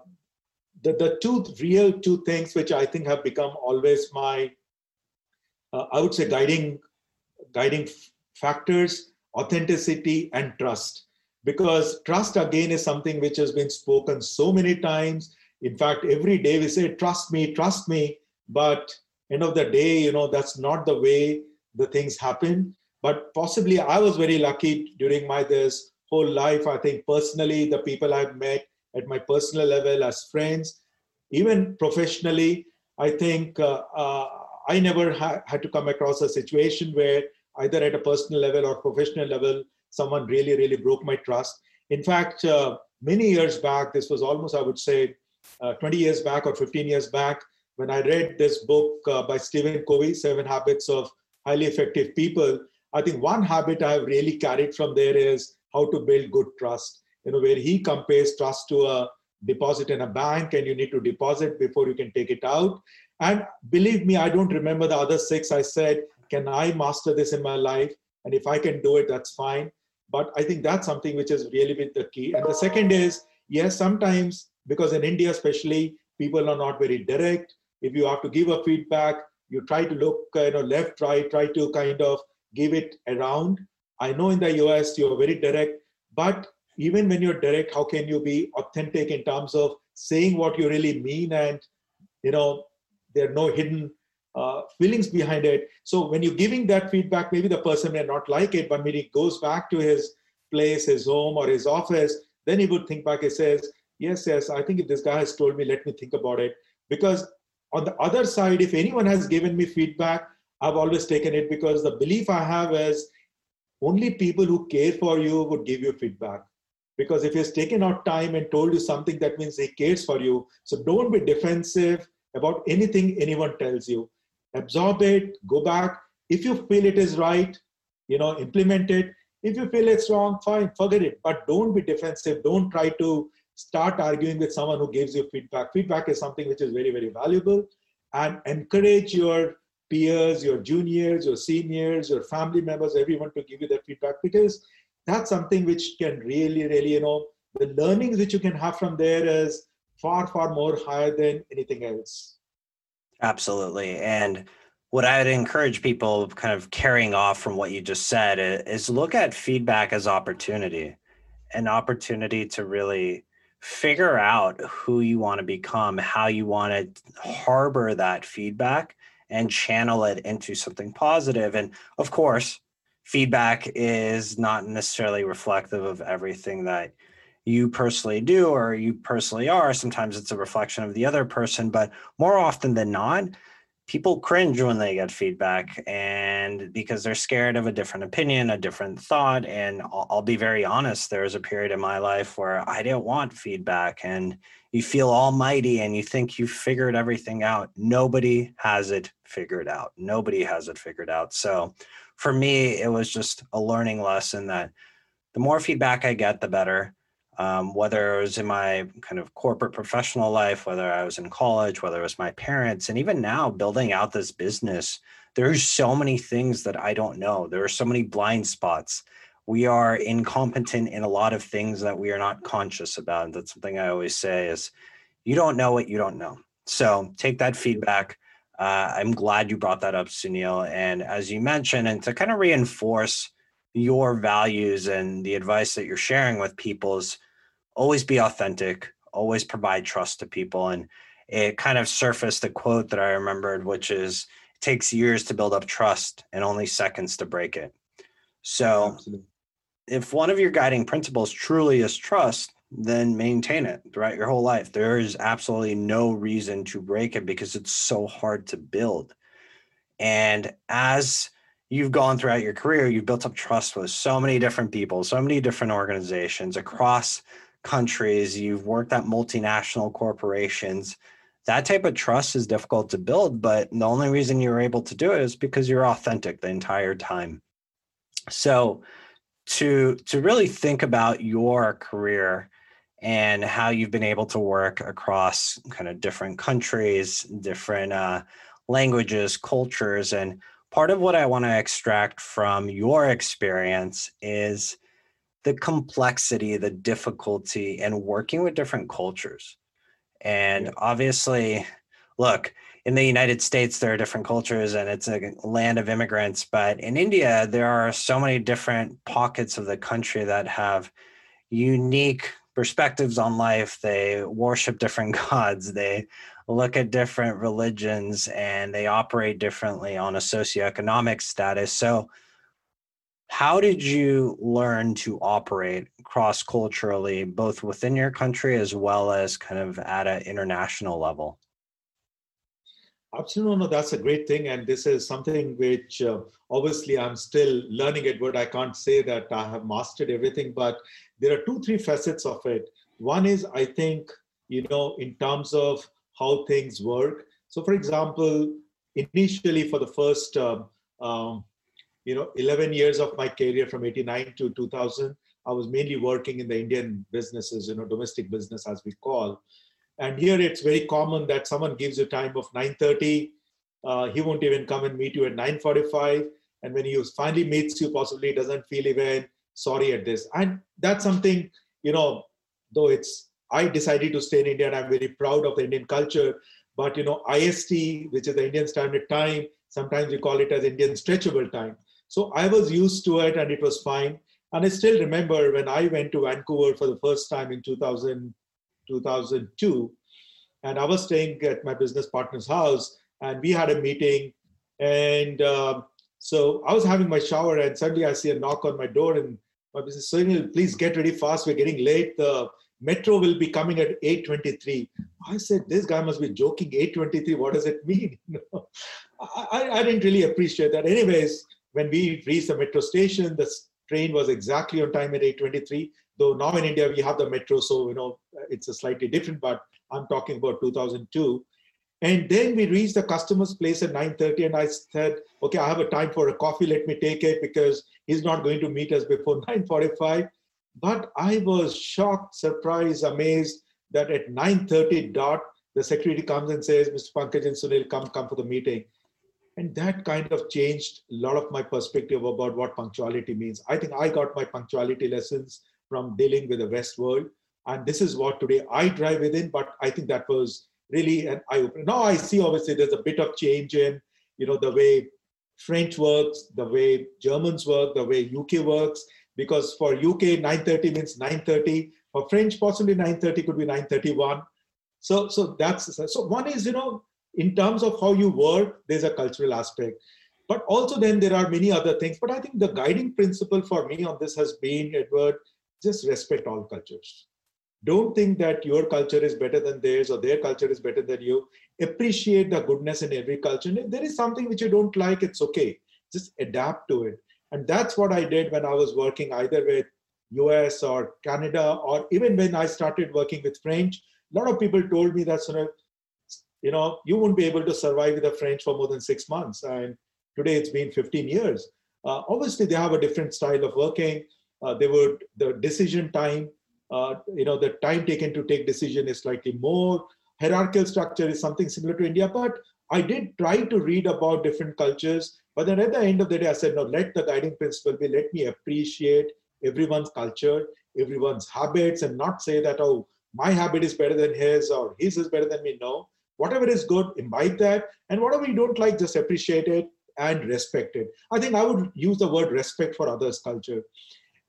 the, the two real two things which I think have become always my, uh, I would say, guiding, guiding factors, authenticity and trust. Because trust again is something which has been spoken so many times. In fact, every day we say, trust me, trust me. But end of the day you know that's not the way the things happen. But possibly i was very lucky during my this whole life. I think personally the people i've met at my personal level as friends even professionally i think uh, uh, i never ha- had to come across a situation where either at a personal level or professional level someone really really broke my trust. In fact uh, many years back this was almost i would say uh, 20 years back or 15 years back when I read this book uh, by Stephen Covey, Seven Habits of Highly Effective People, I think one habit I have really carried from there is how to build good trust. You know, where he compares trust to a deposit in a bank, and you need to deposit before you can take it out. And believe me, I don't remember the other six. I said, Can I master this in my life? And if I can do it, that's fine. but i think that's something which is really been the key and the second is yes sometimes because in india especially people are not very direct. If you have to give a feedback you try to look you know left right try to kind of give it around. I know in the us you're very direct but even when you're direct how can you be authentic in terms of saying what you really mean and you know there are no hidden uh, feelings behind it? So when you're giving that feedback maybe the person may not like it but when he goes back to his place his home or his office then he would think back and says yes yes i think if this guy has told me let me think about it. Because on the other side if anyone has given me feedback i've always taken it because the belief i have is only people who care for you would give you feedback. Because if he's taken out time and told you something that means he cares for you. So don't be defensive about anything anyone tells you. Absorb it go back. If you feel it is right you know implement it. If you feel it's wrong fine forget it. But don't be defensive. Don't try to start arguing with someone who gives you feedback feedback is something which is very very valuable and encourage your peers your juniors your seniors your family members everyone to give you that feedback because that's something which can really, really, you know, the learnings which you can have from there is far, far more higher than anything else. Absolutely. And what I would encourage people kind of carrying off from what you just said is look at feedback as opportunity, an opportunity to really figure out who you want to become, how you want to harbor that feedback and channel it into something positive. And of course, feedback is not necessarily reflective of everything that you personally do or you personally are. Sometimes it's a reflection of the other person, but more often than not, people cringe when they get feedback and because they're scared of a different opinion a different thought and I'll, I'll, be very honest there was a period in my life where i didn't want feedback and you feel almighty and you think you figured everything out. Nobody has it figured out. Nobody has it figured out. So for me, it was just a learning lesson that the more feedback I get, the better. Um, whether it was in my kind of corporate professional life, whether I was in college, whether it was my parents, and even now building out this business, there's so many things that I don't know. There are so many blind spots. We are incompetent in a lot of things that we are not conscious about. And That's something I always say is you don't know what you don't know. So take that feedback, uh, I'm glad you brought that up, Sunil. And as you mentioned, and to kind of reinforce your values and the advice that you're sharing with people is always be authentic, always provide trust to people. And it kind of surfaced a quote that I remembered, which is it takes years to build up trust and only seconds to break it. So Absolutely. if one of your guiding principles truly is trust, then maintain it throughout your whole life. There is absolutely no reason to break it because it's so hard to build. And as you've gone throughout your career, you've built up trust with so many different people, so many different organizations across countries. You've worked at multinational corporations. That type of trust is difficult to build, but the only reason you're able to do it is because you're authentic the entire time. So, to to really think about your career and how you've been able to work across kind of different countries, different uh, languages, cultures. And part of what I want to extract from your experience is the complexity, the difficulty in working with different cultures. And obviously, look, in the United States, there are different cultures and it's a land of immigrants. But in India, there are so many different pockets of the country that have unique perspectives on life. They worship different gods. They look at different religions and they operate differently on a socioeconomic status. So, how did you learn to operate cross culturally, both within your country as well as kind of at an international level? Absolutely, no, that's a great thing, and this is something which uh, obviously I'm still learning it. But I can't say that I have mastered everything. But there are two, three facets of it. One is, I think, you know, in terms of how things work. So, for example, initially for the first, um, um, you know, 11 years of my career from 89 to 2000, I was mainly working in the Indian businesses, you know, domestic business as we call. And here it's very common that someone gives you time of 9:30. Uh, he won't even come and meet you at 9:45. And when he finally meets you, possibly doesn't feel even sorry at this. And that's something, you know, though it's, I decided to stay in India and I'm very proud of the Indian culture. But, you know, IST, which is the Indian Standard Time, sometimes we call it as Indian Stretchable Time. So I was used to it and it was fine. And I still remember when I went to Vancouver for the first time in 2000, 2002, and I was staying at my business partner's house, and we had a meeting. And uh, so I was having my shower, and suddenly I see a knock on my door, and my business saying, "Please get ready fast. We're getting late. Metro will be coming at 8:23." I said, "This guy must be joking. 8:23. What does it mean?" I, I didn't really appreciate that. Anyways, when we reached the metro station, the train was exactly on time at 8.23 though now in india we have the metro so you know it's a slightly different but i'm talking about 2002 and then we reached the customer's place at 9.30 and i said okay i have a time for a coffee let me take it because he's not going to meet us before 9.45 but i was shocked surprised amazed that at 9.30 dot the secretary comes and says mr pankaj and sunil come come for the meeting. And that kind of changed a lot of my perspective about what punctuality means. I think i got my punctuality lessons from dealing with the west world. And this is what today i drive within but i think that was really an eye-opener. Now i see obviously there's a bit of change in you know the way french works the way germans work the way uk works because for uk 930 means 930 for french possibly 930 could be 931 so so that's so one is you know in terms of how you work, there's a cultural aspect. But also, then there are many other things. But I think the guiding principle for me on this has been, Edward, just respect all cultures. Don't think that your culture is better than theirs or their culture is better than you. Appreciate the goodness in every culture. And if there is something which you don't like, it's okay. Just adapt to it. And that's what I did when I was working either with US or Canada, or even when I started working with French. A lot of people told me that, you know, you won't be able to survive with the French for more than six months. And today it's been 15 years. Uh, obviously, they have a different style of working. Uh, they would the decision time, uh, you know, the time taken to take decision is slightly more. Hierarchical structure is something similar to India, but I did try to read about different cultures. But then at the end of the day, I said, no, let the guiding principle be let me appreciate everyone's culture, everyone's habits, and not say that, oh, my habit is better than his or his is better than me. No, whatever is good imbibe that. And whatever you don't like just appreciate it and respect it. I think i would use the word respect for others culture.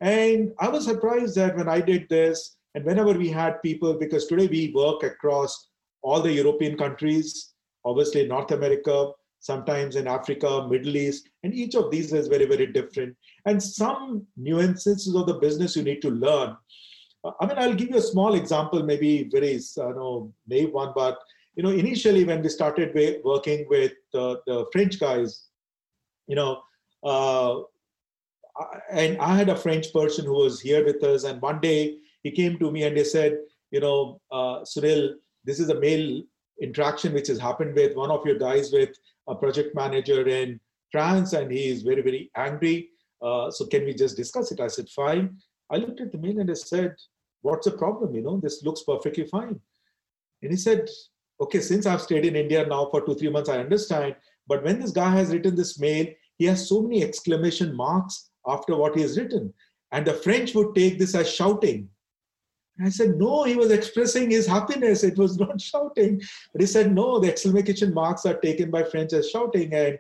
And i was surprised that when i did this and whenever we had people because today we work across all the european countries obviously north america sometimes in africa middle east and each of these is very very different. And some nuances of the business you need to learn. I mean i'll give you a small example maybe very uh, know naive one but you know, initially when we started working with uh, the French guys, you know, uh, and I had a French person who was here with us, and one day he came to me and he said, you know, uh, this is a male interaction which has happened with one of your guys with a project manager in France, and he is very, very angry. Uh, so can we just discuss it? I said, fine. I looked at the mail and I said, what's the problem? You know, this looks perfectly fine. And he said, okay, since I've stayed in India now for two, three months, I understand. But when this guy has written this mail, he has so many exclamation marks after what he has written. And the French would take this as shouting. I said, no, he was expressing his happiness. It was not shouting. But he said, no, the exclamation marks are taken by French as shouting. And,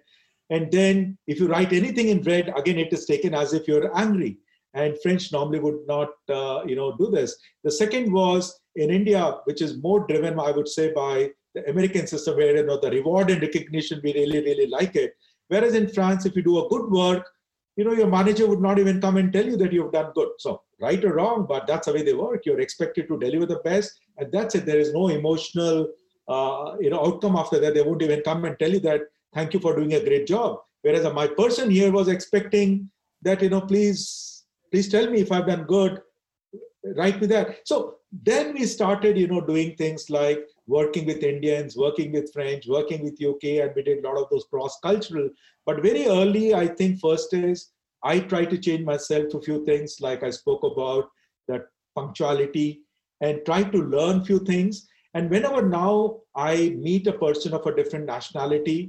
and then if you write anything in red, again, it is taken as if you're angry. And French normally would not, uh, you know, do this. The second was in India, which is more driven, I would say, by the American system, where you know the reward and recognition, we really, really like it. Whereas in France, if you do a good work, you know, your manager would not even come and tell you that you've done good. So, right or wrong, but that's the way they work. You're expected to deliver the best, and that's it. There is no emotional, uh, you know, outcome after that. They won't even come and tell you that thank you for doing a great job. Whereas my person here was expecting that, you know, please, please tell me if I've done good. Write me that. So then we started you know doing things like working with indians working with french working with uk and we did a lot of those cross cultural but very early i think first is i try to change myself a few things like i spoke about that punctuality and try to learn few things and whenever now i meet a person of a different nationality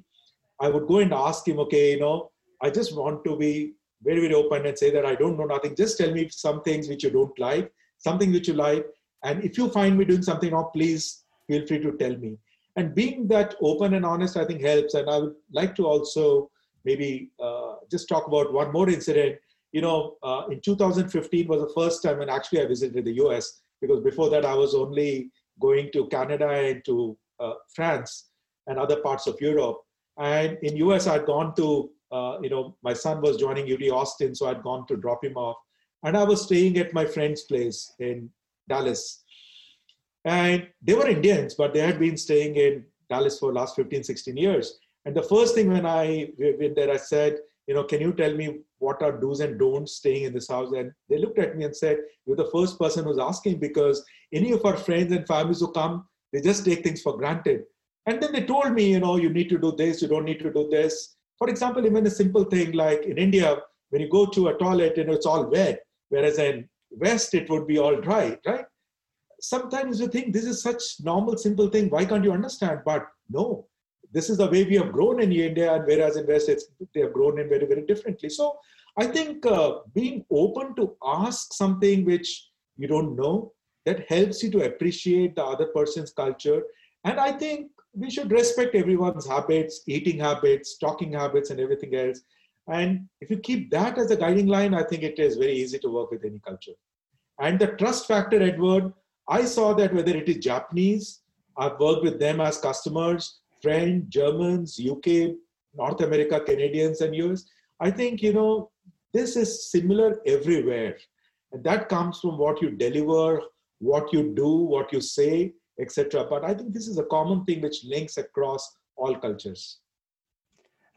i would go and ask him okay you know i just want to be very, very open and say that I don't know nothing. Just tell me some things which you don't like, something which you like. And if you find me doing something wrong, please feel free to tell me. And being that open and honest, I think helps. And I would like to also maybe uh, just talk about one more incident. You know, uh, in 2015 was the first time when actually I visited the US because before that I was only going to Canada and to uh, France and other parts of Europe. And in US, I'd gone to, uh, you know, my son was joining UT Austin, so I'd gone to drop him off. And I was staying at my friend's place in Dallas. And they were Indians, but they had been staying in Dallas for last 15, 16 years. And the first thing when I went there, I said, you know, can you tell me what are do's and don'ts staying in this house? And they looked at me and said, you're the first person who's asking because any of our friends and families who come, they just take things for granted. And then they told me, you know, you need to do this, you don't need to do this. For example, even a simple thing like in India, when you go to a toilet, you know, it's all wet, whereas in West, it would be all dry, right? Sometimes you think this is such normal, simple thing. Why can't you understand? But no, this is the way we have grown in India, and whereas in West, they have grown in very, very differently. So I think uh, being open to ask something which you don't know that helps you to appreciate the other person's culture. And I think we should respect everyone's habits, eating habits, talking habits, and everything else. And if you keep that as a guiding line, I think it is very easy to work with any culture. And the trust factor, Edward, I saw that whether it is Japanese, I've worked with them as customers, French, Germans, UK, North America, Canadians, and US. I think, you know, this is similar everywhere. And that comes from what you deliver, what you do, what you say, etc. But I think this is a common thing which links across all cultures.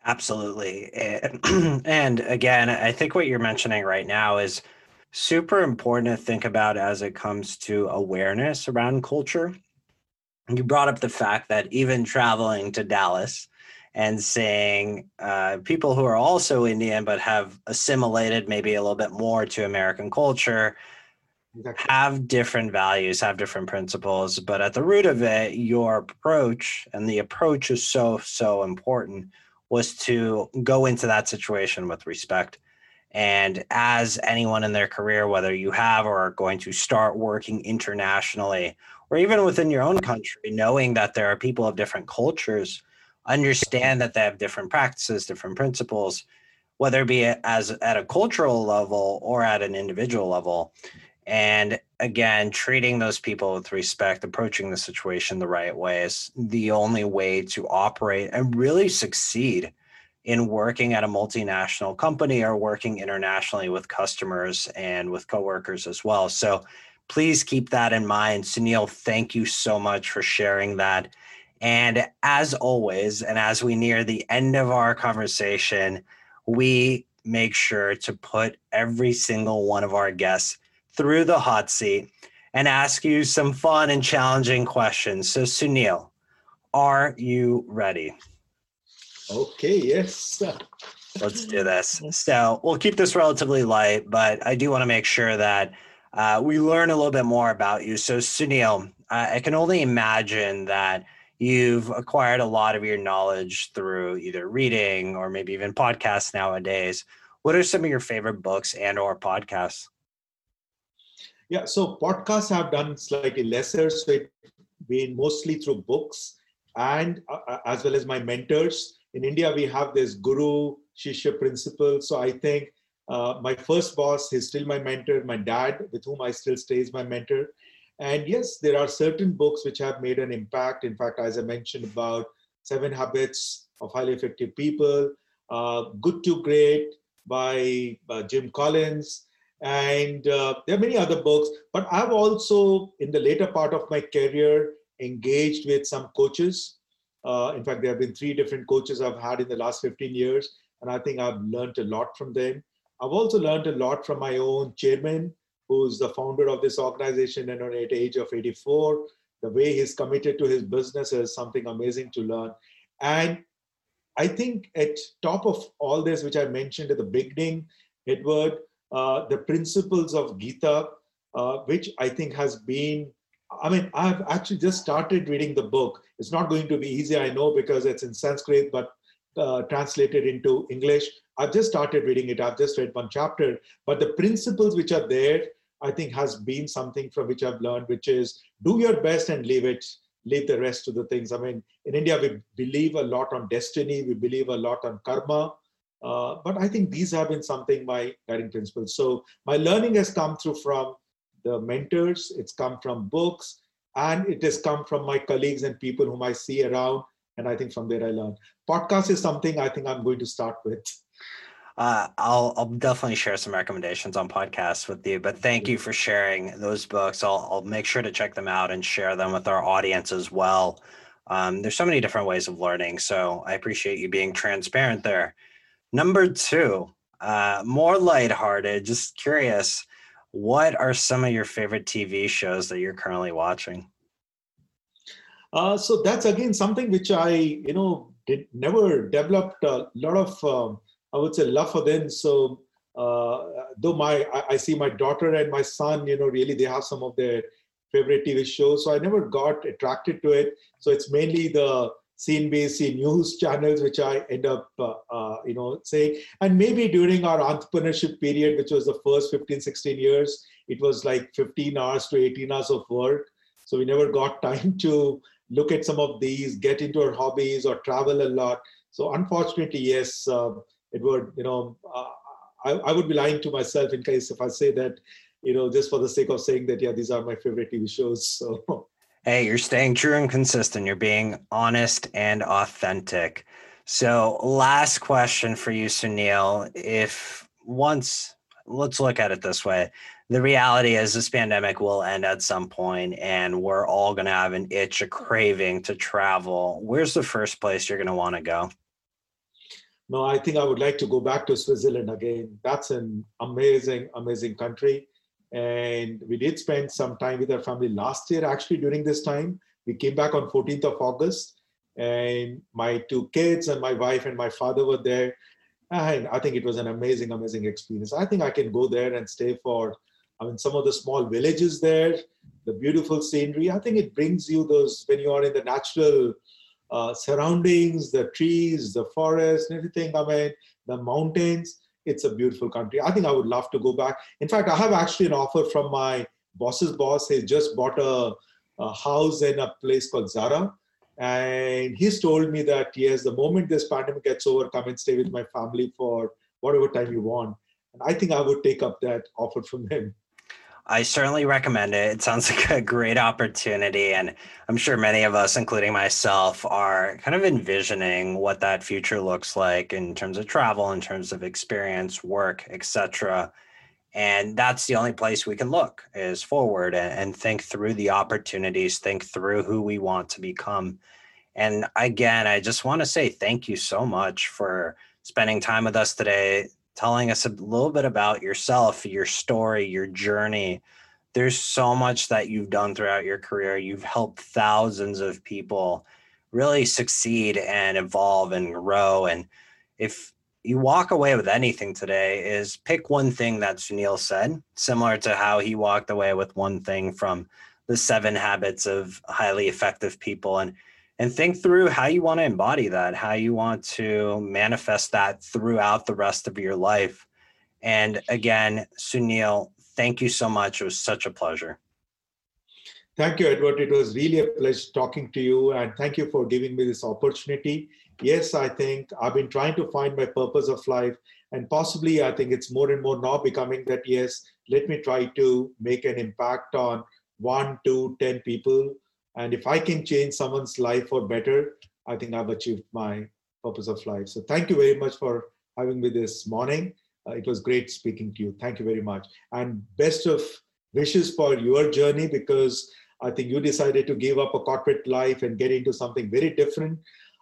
Absolutely. And, and again, I think what you're mentioning right now is super important to think about as it comes to awareness around culture. You brought up the fact that even traveling to Dallas and seeing uh, people who are also Indian but have assimilated maybe a little bit more to American culture exactly. have different values, have different principles, but at the root of it, your approach and the approach is so, so important was to go into that situation with respect. And as anyone in their career, whether you have or are going to start working internationally or even within your own country, knowing that there are people of different cultures, understand that they have different practices, different principles, whether it be as at a cultural level or at an individual level and again, treating those people with respect, approaching the situation the right way is the only way to operate and really succeed in working at a multinational company or working internationally with customers and with coworkers as well. So please keep that in mind. Sunil, thank you so much for sharing that. And as always, and as we near the end of our conversation, we make sure to put every single one of our guests through the hot seat and ask you some fun and challenging questions. So, Sunil, are you ready? Okay, yes. Let's do this. So, we'll keep this relatively light, but I do want to make sure that uh, we learn a little bit more about you. So, Sunil, I can only imagine that you've acquired a lot of your knowledge through either reading or maybe even podcasts nowadays. What are some of your favorite books and or podcasts? Yeah, so podcasts have done slightly lesser, so it's been mostly through books and uh, uh, as well as my mentors. In India, we have this guru shishya principle. So I think uh, my first boss is still my mentor. My dad, with whom I still stay, is my mentor. And yes, there are certain books which have made an impact. In fact, as I mentioned about Seven Habits of Highly Effective People, uh, Good to Great by uh, Jim Collins, and uh, there are many other books but i've also in the later part of my career engaged with some coaches uh, in fact there have been three different coaches i've had in the last 15 years and i think i've learned a lot from them i've also learned a lot from my own chairman who's the founder of this organization and at the age of 84 the way he's committed to his business is something amazing to learn and i think at top of all this which i mentioned at the beginning edward uh, the principles of Gita, uh, which I think has been. I mean, I've actually just started reading the book. It's not going to be easy, I know, because it's in Sanskrit, but uh, translated into English. I've just started reading it. I've just read one chapter, but the principles which are there, I think, has been something from which I've learned, which is do your best and leave it, leave the rest to the things. I mean, in India, we believe a lot on destiny, we believe a lot on karma. Uh, but I think these have been something my guiding principles. So my learning has come through from the mentors, it's come from books, and it has come from my colleagues and people whom I see around. And I think from there I learned. Podcast is something I think I'm going to start with. Uh, I'll I'll definitely share some recommendations on podcasts with you. But thank you for sharing those books. I'll I'll make sure to check them out and share them with our audience as well. Um, there's so many different ways of learning, so I appreciate you being transparent there. Number two, uh, more lighthearted. Just curious, what are some of your favorite TV shows that you're currently watching? Uh, so that's again something which I, you know, did never developed a lot of um, I would say love for them. So uh, though my I, I, see my daughter and my son, you know, really they have some of their favorite TV shows. So I never got attracted to it. So it's mainly the CNBC news channels, which I end up, uh, uh, you know, saying. And maybe during our entrepreneurship period, which was the first 15, 16 years, it was like 15 hours to 18 hours of work. So we never got time to look at some of these, get into our hobbies or travel a lot. So unfortunately, yes, uh, you know uh, I, I would be lying to myself in case if i say that you know just for the sake of saying that yeah these are my favorite tv shows so. Hey you're staying true and consistent. You're being honest and authentic. So last question for you sunil. If once let's look at it this way the reality is this pandemic will end at some point and we're all going to have an itch a craving to travel where's the first place you're going to want to go no, I think I would like to go back to Switzerland again. That's an amazing, amazing country. And we did spend some time with our family last year, actually, during this time. We came back on 14th of August, and my two kids and my wife and my father were there. And I think it was an amazing, amazing experience. I think I can go there and stay for, I mean, some of the small villages there, the beautiful scenery. I think it brings you those, when you are in the natural uh, surroundings, the trees, the forest, and everything. I mean, the mountains. It's a beautiful country. I think I would love to go back. In fact, I have actually an offer from my boss's boss. He just bought a, a house in a place called Zara. And he's told me that, yes, the moment this pandemic gets over, come and stay with my family for whatever time you want. And I think I would take up that offer from him. I certainly recommend it. It sounds like a great opportunity. And I'm sure many of us, including myself, are kind of envisioning what that future looks like in terms of travel, in terms of experience, work, etc. And that's the only place we can look is forward and, and think through the opportunities, think through who we want to become. And again, I just want to say thank you so much for spending time with us today telling us a little bit about yourself, your story, your journey. There's so much that you've done throughout your career. You've helped thousands of people really succeed and evolve and grow. And if you walk away with anything today, is pick one thing that Sunil said, similar to how he walked away with one thing from the seven habits of highly effective people. And and think through how you want to embody that, how you want to manifest that throughout the rest of your life. And again, Sunil, thank you so much. It was such a pleasure. Thank you, Edward. It was really a pleasure talking to you, and thank you for giving me this opportunity. Yes, I think I've been trying to find my purpose of life, and possibly I think it's more and more now becoming that yes, let me try to make an impact on one, two, ten people and if I can change someone's life for better, I think I've achieved my purpose of life. So thank you very much for having me this morning. Uh, it was great speaking to you. Thank you very much. And best of wishes for your journey because I think you decided to give up a corporate life and get into something very different.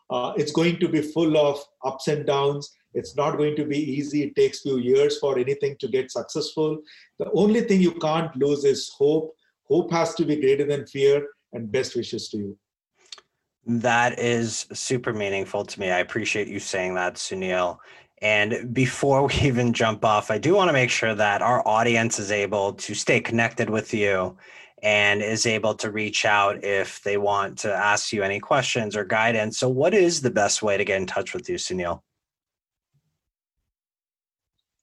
Uh, it's going to be full of ups and downs. It's not going to be easy. It takes few years for anything to get successful. The only thing you can't lose is hope. Hope has to be greater than fear and best wishes to you. That is super meaningful to me. I appreciate you saying that, Sunil. And before we even jump off, I do want to make sure that our audience is able to stay connected with you and is able to reach out if they want to ask you any questions or guidance. So, what is the best way to get in touch with you, Sunil?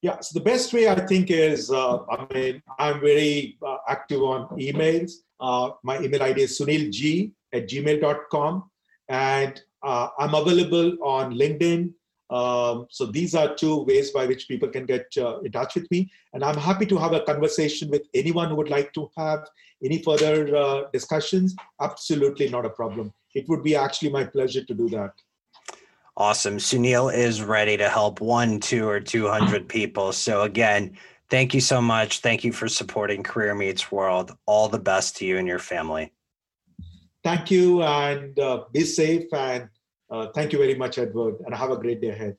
Yeah, so the best way I think is uh, I mean, I'm very uh, active on emails. Uh, my email ID is sunilg at gmail.com. And uh, I'm available on LinkedIn. Um, so these are two ways by which people can get uh, in touch with me. And I'm happy to have a conversation with anyone who would like to have any further uh, discussions. Absolutely not a problem. It would be actually my pleasure to do that. Awesome. Sunil is ready to help one, two, or 200 people. So, again, thank you so much. Thank you for supporting Career Meets World. All the best to you and your family. Thank you and uh, be safe. And uh, thank you very much, Edward, and have a great day ahead.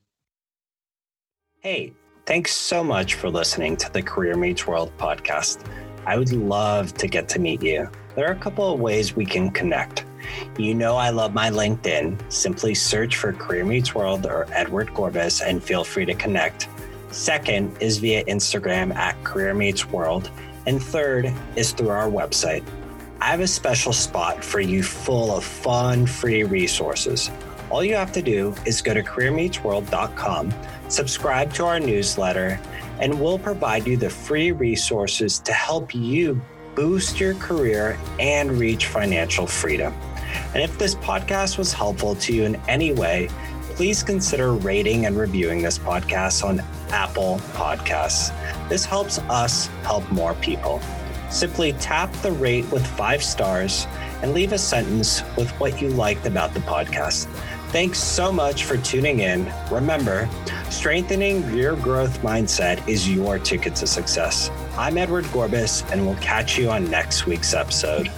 Hey, thanks so much for listening to the Career Meets World podcast. I would love to get to meet you. There are a couple of ways we can connect. You know, I love my LinkedIn. Simply search for Career Meets World or Edward Gorbis and feel free to connect. Second is via Instagram at Career Meets World. And third is through our website, I have a special spot for you full of fun, free resources. All you have to do is go to careermeetsworld.com, subscribe to our newsletter, and we'll provide you the free resources to help you boost your career and reach financial freedom. And if this podcast was helpful to you in any way, please consider rating and reviewing this podcast on Apple Podcasts. This helps us help more people. Simply tap the rate with five stars and leave a sentence with what you liked about the podcast. Thanks so much for tuning in. Remember, strengthening your growth mindset is your ticket to success. I'm Edward Gorbis, and we'll catch you on next week's episode.